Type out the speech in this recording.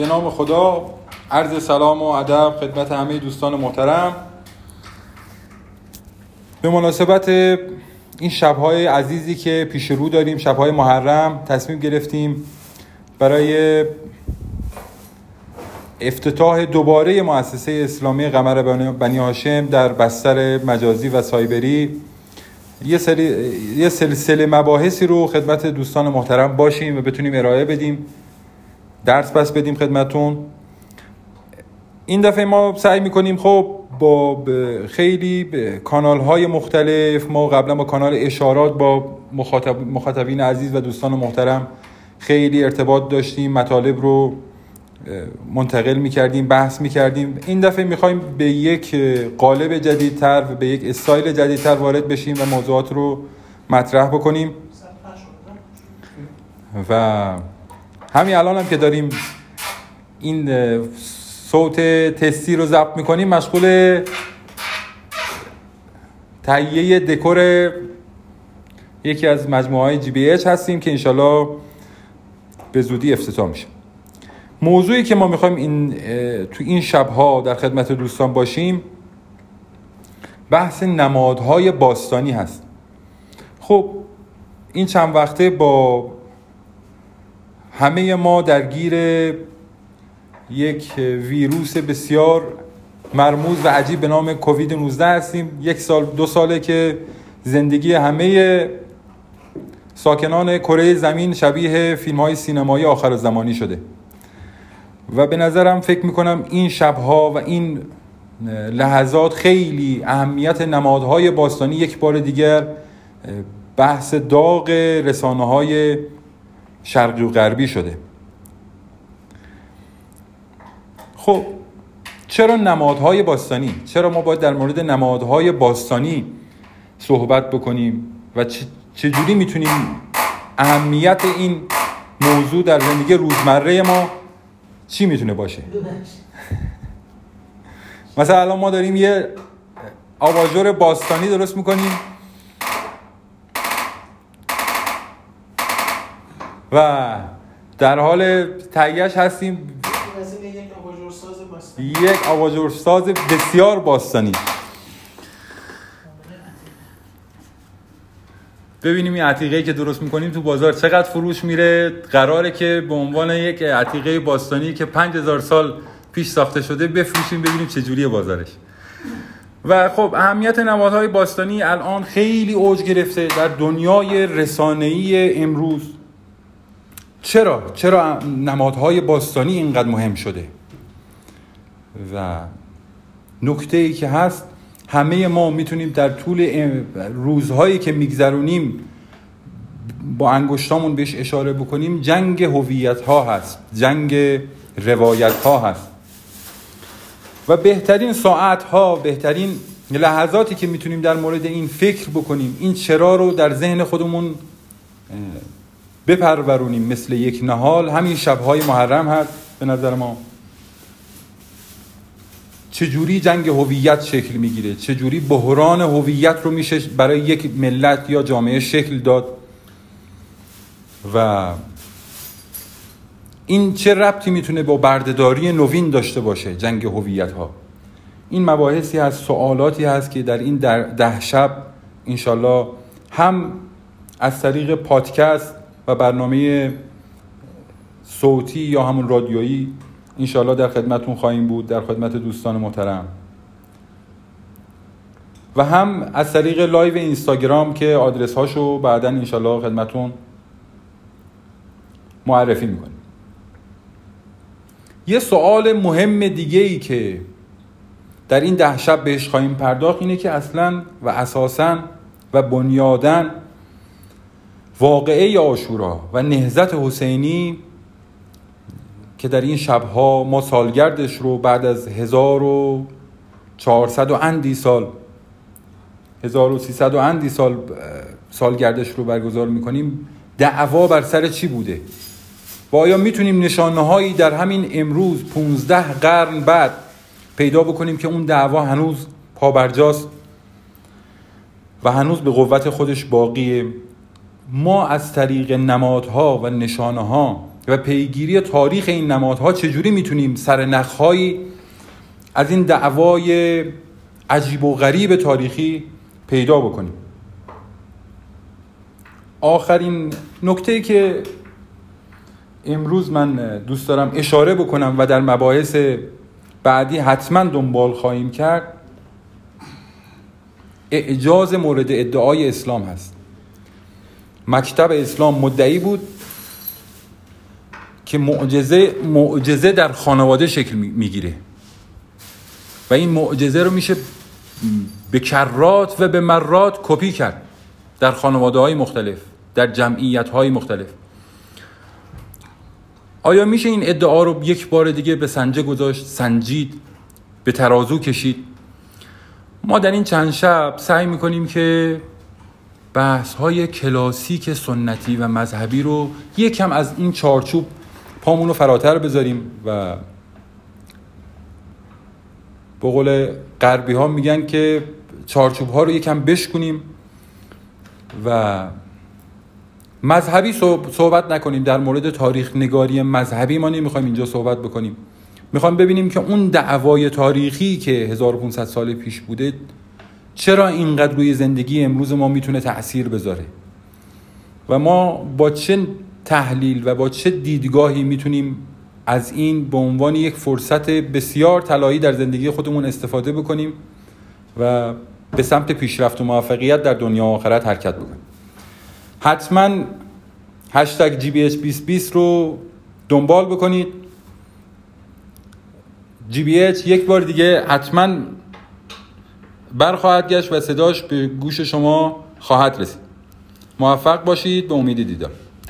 به نام خدا عرض سلام و ادب خدمت همه دوستان محترم. به مناسبت این شبهای عزیزی که پیش رو داریم شبهای محرم تصمیم گرفتیم برای افتتاح دوباره مؤسسه اسلامی قمر بنی هاشم در بستر مجازی و سایبری. یه, سری، یه سلسله مباحثی رو خدمت دوستان محترم باشیم و بتونیم ارائه بدیم. درس بس بدیم خدمتون. این دفعه ما سعی می‌کنیم خب با خیلی کانال های مختلف ما قبلا با کانال اشارات با مخاطب مخاطبین عزیز و دوستان محترم خیلی ارتباط داشتیم مطالب رو منتقل می‌کردیم بحث می‌کردیم. این دفعه می‌خوایم به یک قالب جدیدتر و به یک استایل جدیدتر وارد بشیم و موضوعات رو مطرح بکنیم. و همین الان هم که داریم این صوت تستی رو ضبط می‌کنیم مشغول تهیه دکور یکی از مجموعه های جی بی هستیم که انشالله به زودی افتتاح میشه. موضوعی که ما می‌خوایم این تو این شبها در خدمت دوستان باشیم بحث نمادهای باستانی هست. خب این چند وقته با همه ما درگیر یک ویروس بسیار مرموز و عجیب به نام کووید 19 هستیم. یک سال دو ساله که زندگی همه ساکنان کره زمین شبیه فیلم های سینمایی آخر زمانی شده. و به نظرم فکر می‌کنم این شبها و این لحظات خیلی اهمیت نمادهای باستانی یک بار دیگر بحث داغ رسانه های شرقی و غربی شده. خب چرا نمادهای باستانی؟ چرا ما باید در مورد نمادهای باستانی صحبت بکنیم و چجوری می‌تونیم اهمیت این موضوع در زندگی روزمره ما چی می‌تونه باشه؟ مثلا الان ما داریم یه آواژور باستانی درست می‌کنیم. و در حال تهیهش هستیم. یک آواژورساز بسیار باستانی. ببینیم این عتیقه که درست می‌کنیم تو بازار چقدر فروش میره. قراره که به عنوان یک عتیقه باستانی که 5000 سال پیش ساخته شده بفروشیم ببینیم چه جوریه بازارش. و خب اهمیت نمادهای باستانی الان خیلی اوج گرفته. در دنیای رسانه‌ای امروز چرا؟ چرا نمادهای باستانی اینقدر مهم شده؟ و نکته ای که هست همه ما می‌تونیم در طول روزهایی که میگذرونیم با انگشتامون بهش اشاره بکنیم جنگ هویت ها هست جنگ روایت ها هست. و بهترین ساعت ها بهترین لحظاتی که می‌تونیم در مورد این فکر بکنیم این چرا رو در ذهن خودمون بپرورونیم مثل یک نهال. همین شبهای محرم هست. به نظر ما چجوری جنگ هویت شکل می‌گیره؟ چجوری بحران هویت رو میشه برای یک ملت یا جامعه شکل داد؟ و این چه ربطی می‌تونه با بردهداری نوین داشته باشه جنگ هویت ها این مباحثی هست سوالاتی هست که در این ده شب انشالله هم از طریق پادکست و برنامه صوتی یا همون رادیویی انشالله در خدمتون خواهیم بود در خدمت دوستان محترم. و هم از طریق live اینستاگرام که آدرس هاشو بعدا انشالله خدمتون معرفی می‌کنیم. یه سوال مهم دیگه ای که در این ده شب بهش خواهیم پرداخت اینه که اصلا و اساسا و بنیادن واقعه آشورا و نهزت حسینی که در این شبها ما سالگردش رو بعد از 1400 و اندی سال 1300 و اندی سال سالگردش رو برگزار می‌کنیم. دعوا بر سر چی بوده؟ و آیا می‌تونیم نشانه هایی در همین امروز 15 قرن بعد پیدا بکنیم که اون دعوا هنوز پابرجاست و هنوز به قوت خودش باقیه؟ ما از طریق نمادها و نشانه ها و پیگیری تاریخ این نمادها چجوری می‌تونیم سر نخهایی از این دعوای عجیب و غریب تاریخی پیدا بکنیم؟ آخرین نکته که امروز من دوست دارم اشاره بکنم و در مباحث بعدی حتما دنبال خواهیم کرد اعجاز مورد ادعای اسلام هست. مکتب اسلام مدعی بود که معجزه معجزه در خانواده شکل می‌گیره. و این معجزه رو میشه به کرات و به مرات کپی کرد در خانواده های مختلف در جمعیت های مختلف. آیا میشه این ادعا رو یک بار دیگه به سنجه گذاشت سنجید به ترازو کشید؟ ما در این چند شب سعی می‌کنیم که بحث های کلاسیک سنتی و مذهبی رو یکم از این چارچوب پامون رو فراتر بذاریم و به قول غربی ها میگن که چارچوب ها رو یکم بشکنیم و مذهبی صحبت نکنیم. در مورد تاریخ نگاری مذهبی ما نمی‌خوایم اینجا صحبت بکنیم. می‌خوام ببینیم که اون دعوای تاریخی که 1500 سال پیش بوده چرا اینقدر روی زندگی امروز ما می‌تونه تاثیر بذاره؟ و ما با چه تحلیل و با چه دیدگاهی می‌تونیم از این به عنوان یک فرصت بسیار طلایی در زندگی خودمون استفاده بکنیم و به سمت پیشرفت و موفقیت در دنیا و آخرت حرکت بکنیم؟ حتما هشتگ جی بی 2020 رو دنبال بکنید. جی بی یک بار دیگه حتما برخواهد گشت و صداش به گوش شما خواهد رسید. موفق باشید به امید دیدار.